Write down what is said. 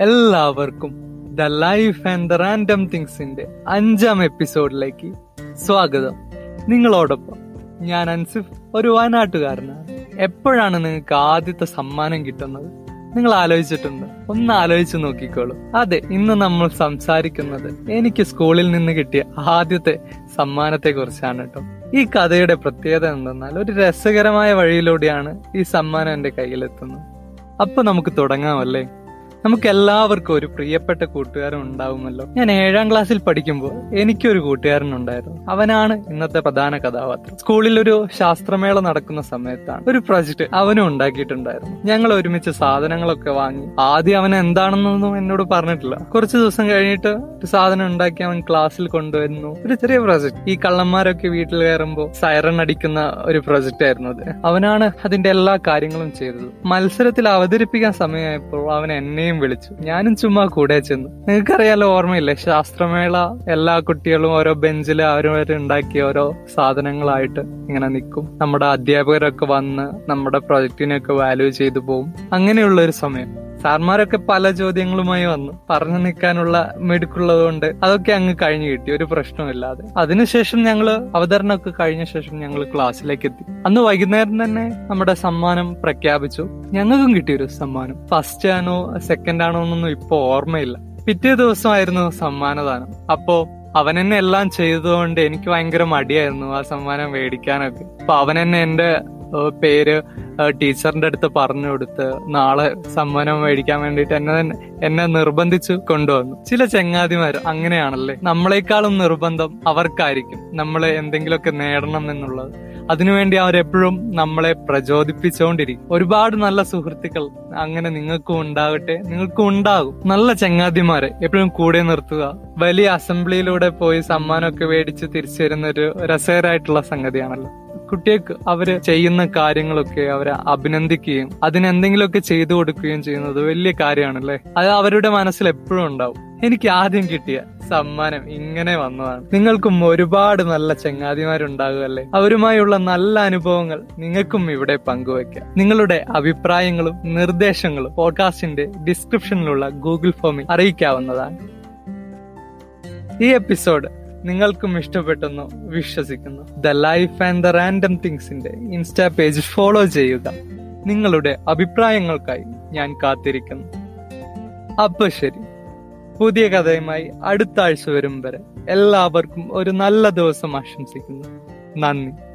എല്ലാവർക്കും the life and the random തിങ്സിന്റെ അഞ്ചാം എപ്പിസോഡിലേക്ക് സ്വാഗതം. നിങ്ങളോടൊപ്പം ഞാൻ അൻസിഫ് ഒരു വയനാട്ടുകാരനാണ്. എപ്പോഴാണ് നിങ്ങൾക്ക് ആദ്യത്തെ സമ്മാനം കിട്ടുന്നത്? നിങ്ങൾ ആലോചിച്ചിട്ടുണ്ട്? ഒന്ന് ആലോചിച്ച് നോക്കിക്കോളൂ. അതെ ഇന്ന് നമ്മൾ സംസാരിക്കുന്നത് എനിക്ക് സ്കൂളിൽ നിന്ന് കിട്ടിയ ആദ്യത്തെ സമ്മാനത്തെ കുറിച്ചാണ് കേട്ടോ. ഈ കഥയുടെ പ്രത്യേകത എന്തെന്നാൽ ഒരു രസകരമായ വഴിയിലൂടെയാണ് ഈ സമ്മാനം എന്റെ കയ്യിലെത്തുന്നത്. അപ്പൊ നമുക്ക് തുടങ്ങാമല്ലേ? നമുക്ക് എല്ലാവർക്കും ഒരു പ്രിയപ്പെട്ട കൂട്ടുകാരൻ ഉണ്ടാവുമല്ലോ. ഞാൻ ഏഴാം ക്ലാസ്സിൽ പഠിക്കുമ്പോൾ എനിക്കൊരു കൂട്ടുകാരൻ ഉണ്ടായിരുന്നു അവനാണ് ഇന്നത്തെ പ്രധാന കഥാപാത്രം. സ്കൂളിൽ ഒരു ശാസ്ത്രമേള നടക്കുന്ന സമയത്താണ് ഒരു പ്രൊജക്ട് അവനും ഉണ്ടാക്കിയിട്ടുണ്ടായിരുന്നു. ഞങ്ങൾ ഒരുമിച്ച് സാധനങ്ങളൊക്കെ വാങ്ങി. ആദ്യം അവൻ എന്താണെന്നൊന്നും എന്നോട് പറഞ്ഞിട്ടില്ല. കുറച്ച് ദിവസം കഴിഞ്ഞിട്ട് ഒരു സാധനം ഉണ്ടാക്കി അവൻ ക്ലാസ്സിൽ കൊണ്ടുവരുന്നു ഒരു ചെറിയ പ്രൊജക്ട്. ഈ കള്ളന്മാരൊക്കെ വീട്ടിൽ കയറുമ്പോൾ സൈറൺ അടിക്കുന്ന ഒരു പ്രൊജക്ട് ആയിരുന്നു അത്. അവനാണ് അതിന്റെ എല്ലാ കാര്യങ്ങളും ചെയ്തത്. മത്സരത്തിൽ അവതരിപ്പിക്കാൻ സമയമായപ്പോൾ അവൻ എന്നെയും വിളിച്ചു. ഞാനും ചുമ്മാ കൂടെ ചെന്നു. നിങ്ങൾക്കറിയാലോ ഓർമ്മയില്ലേ? ശാസ്ത്രമേള എല്ലാ കുട്ടികളും ഓരോ ബെഞ്ചിൽ അവരവർ ഉണ്ടാക്കിയ ഓരോ സാധനങ്ങളായിട്ട് ഇങ്ങനെ നിൽക്കും. നമ്മുടെ അധ്യാപകരൊക്കെ വന്ന് നമ്മുടെ പ്രൊജക്ടിനെയൊക്കെ വാല്യൂ ചെയ്തു പോകും അങ്ങനെയുള്ള ഒരു സമയം. സാർമാരൊക്കെ പല ചോദ്യങ്ങളുമായി വന്നു. പറഞ്ഞു നിൽക്കാനുള്ള മെടുക്കുള്ളത് കൊണ്ട് അതൊക്കെ അങ്ങ് കഴിഞ്ഞു കിട്ടി. ഒരു പ്രശ്നമില്ലാതെ അതിനുശേഷം ഞങ്ങൾ അവതരണമൊക്കെ കഴിഞ്ഞ ശേഷം ഞങ്ങൾ ക്ലാസ്സിലേക്ക് എത്തി. അന്ന് വൈകുന്നേരം തന്നെ നമ്മുടെ സമ്മാനം പ്രഖ്യാപിച്ചു. ഞങ്ങൾക്കും കിട്ടിയൊരു സമ്മാനം. ഫസ്റ്റ് ആണോ സെക്കൻഡ് ആണോ എന്നൊന്നും ഇപ്പൊ ഓർമ്മയില്ല. പിറ്റേ ദിവസമായിരുന്നു സമ്മാനദാനം അപ്പോ അവൻ എന്നെ എല്ലാം ചെയ്തതുകൊണ്ട് എനിക്ക് ഭയങ്കര മടിയായിരുന്നു ആ സമ്മാനം മേടിക്കാനൊക്കെ. അപ്പൊ അവൻ എന്നെ എന്റെ പേര് ടീച്ചറിന്റെ അടുത്ത് പറഞ്ഞു കൊടുത്ത് നാളെ സമ്മാനം മേടിക്കാൻ വേണ്ടിയിട്ട് എന്നെ എന്നെ നിർബന്ധിച്ചു കൊണ്ടുവന്നു. ചില ചങ്ങാതിമാർ അങ്ങനെയാണല്ലേ? നമ്മളെക്കാളും നിർബന്ധം അവർക്കായിരിക്കും. നമ്മളെ എന്തെങ്കിലുമൊക്കെ നേടണം എന്നുള്ളത്. അതിനുവേണ്ടി അവരെപ്പോഴും നമ്മളെ പ്രചോദിപ്പിച്ചുകൊണ്ടിരിക്കും. ഒരുപാട് നല്ല സുഹൃത്തുക്കൾ അങ്ങനെ നിങ്ങൾക്കും ഉണ്ടാകട്ടെ. നിങ്ങൾക്കും ഉണ്ടാകും. നല്ല ചങ്ങാതിമാരെ എപ്പോഴും കൂടെ നിർത്തുക. വലിയ അസംബ്ലിയിലൂടെ പോയി സമ്മാനമൊക്കെ മേടിച്ച് തിരിച്ചു വരുന്ന ഒരു രസകരമായിട്ടുള്ള സംഗതിയാണല്ലോ. കുട്ടികൾക്ക് അവർ ചെയ്യുന്ന കാര്യങ്ങളൊക്കെ അവരെ അഭിനന്ദിക്കുകയും അതിനെന്തെങ്കിലുമൊക്കെ ചെയ്തു കൊടുക്കുകയും ചെയ്യുന്നത് വലിയ കാര്യമാണല്ലേ? അത് അവരുടെ മനസ്സിൽ എപ്പോഴും ഉണ്ടാവും. എനിക്ക് ആദ്യം കിട്ടിയ സമ്മാനം ഇങ്ങനെ വന്നതാണ്. നിങ്ങൾക്കും ഒരുപാട് നല്ല ചങ്ങാതിമാരുണ്ടാകുമല്ലേ അവരുമായുള്ള നല്ല അനുഭവങ്ങൾ നിങ്ങൾക്കും ഇവിടെ പങ്കുവയ്ക്കാം. നിങ്ങളുടെ അഭിപ്രായങ്ങളും നിർദ്ദേശങ്ങളും പോഡ്കാസ്റ്റിന്റെ ഡിസ്ക്രിപ്ഷനിലുള്ള ഗൂഗിൾ ഫോമിൽ അറിയിക്കാവുന്നതാണ്. ഈ എപ്പിസോഡ് നിങ്ങൾക്കും ഇഷ്ടപ്പെട്ടെന്ന് വിശ്വസിക്കുന്നു. The life and the random തിങ്സിന്റെ insta page follow ചെയ്യുക. നിങ്ങളുടെ അഭിപ്രായങ്ങൾക്കായി ഞാൻ കാത്തിരിക്കുന്നു. അപ്പൊ ശരി. പുതിയ കഥയുമായി അടുത്ത ആഴ്ച വരും വരെ എല്ലാവർക്കും ഒരു നല്ല ദിവസം ആശംസിക്കുന്നു. നന്ദി.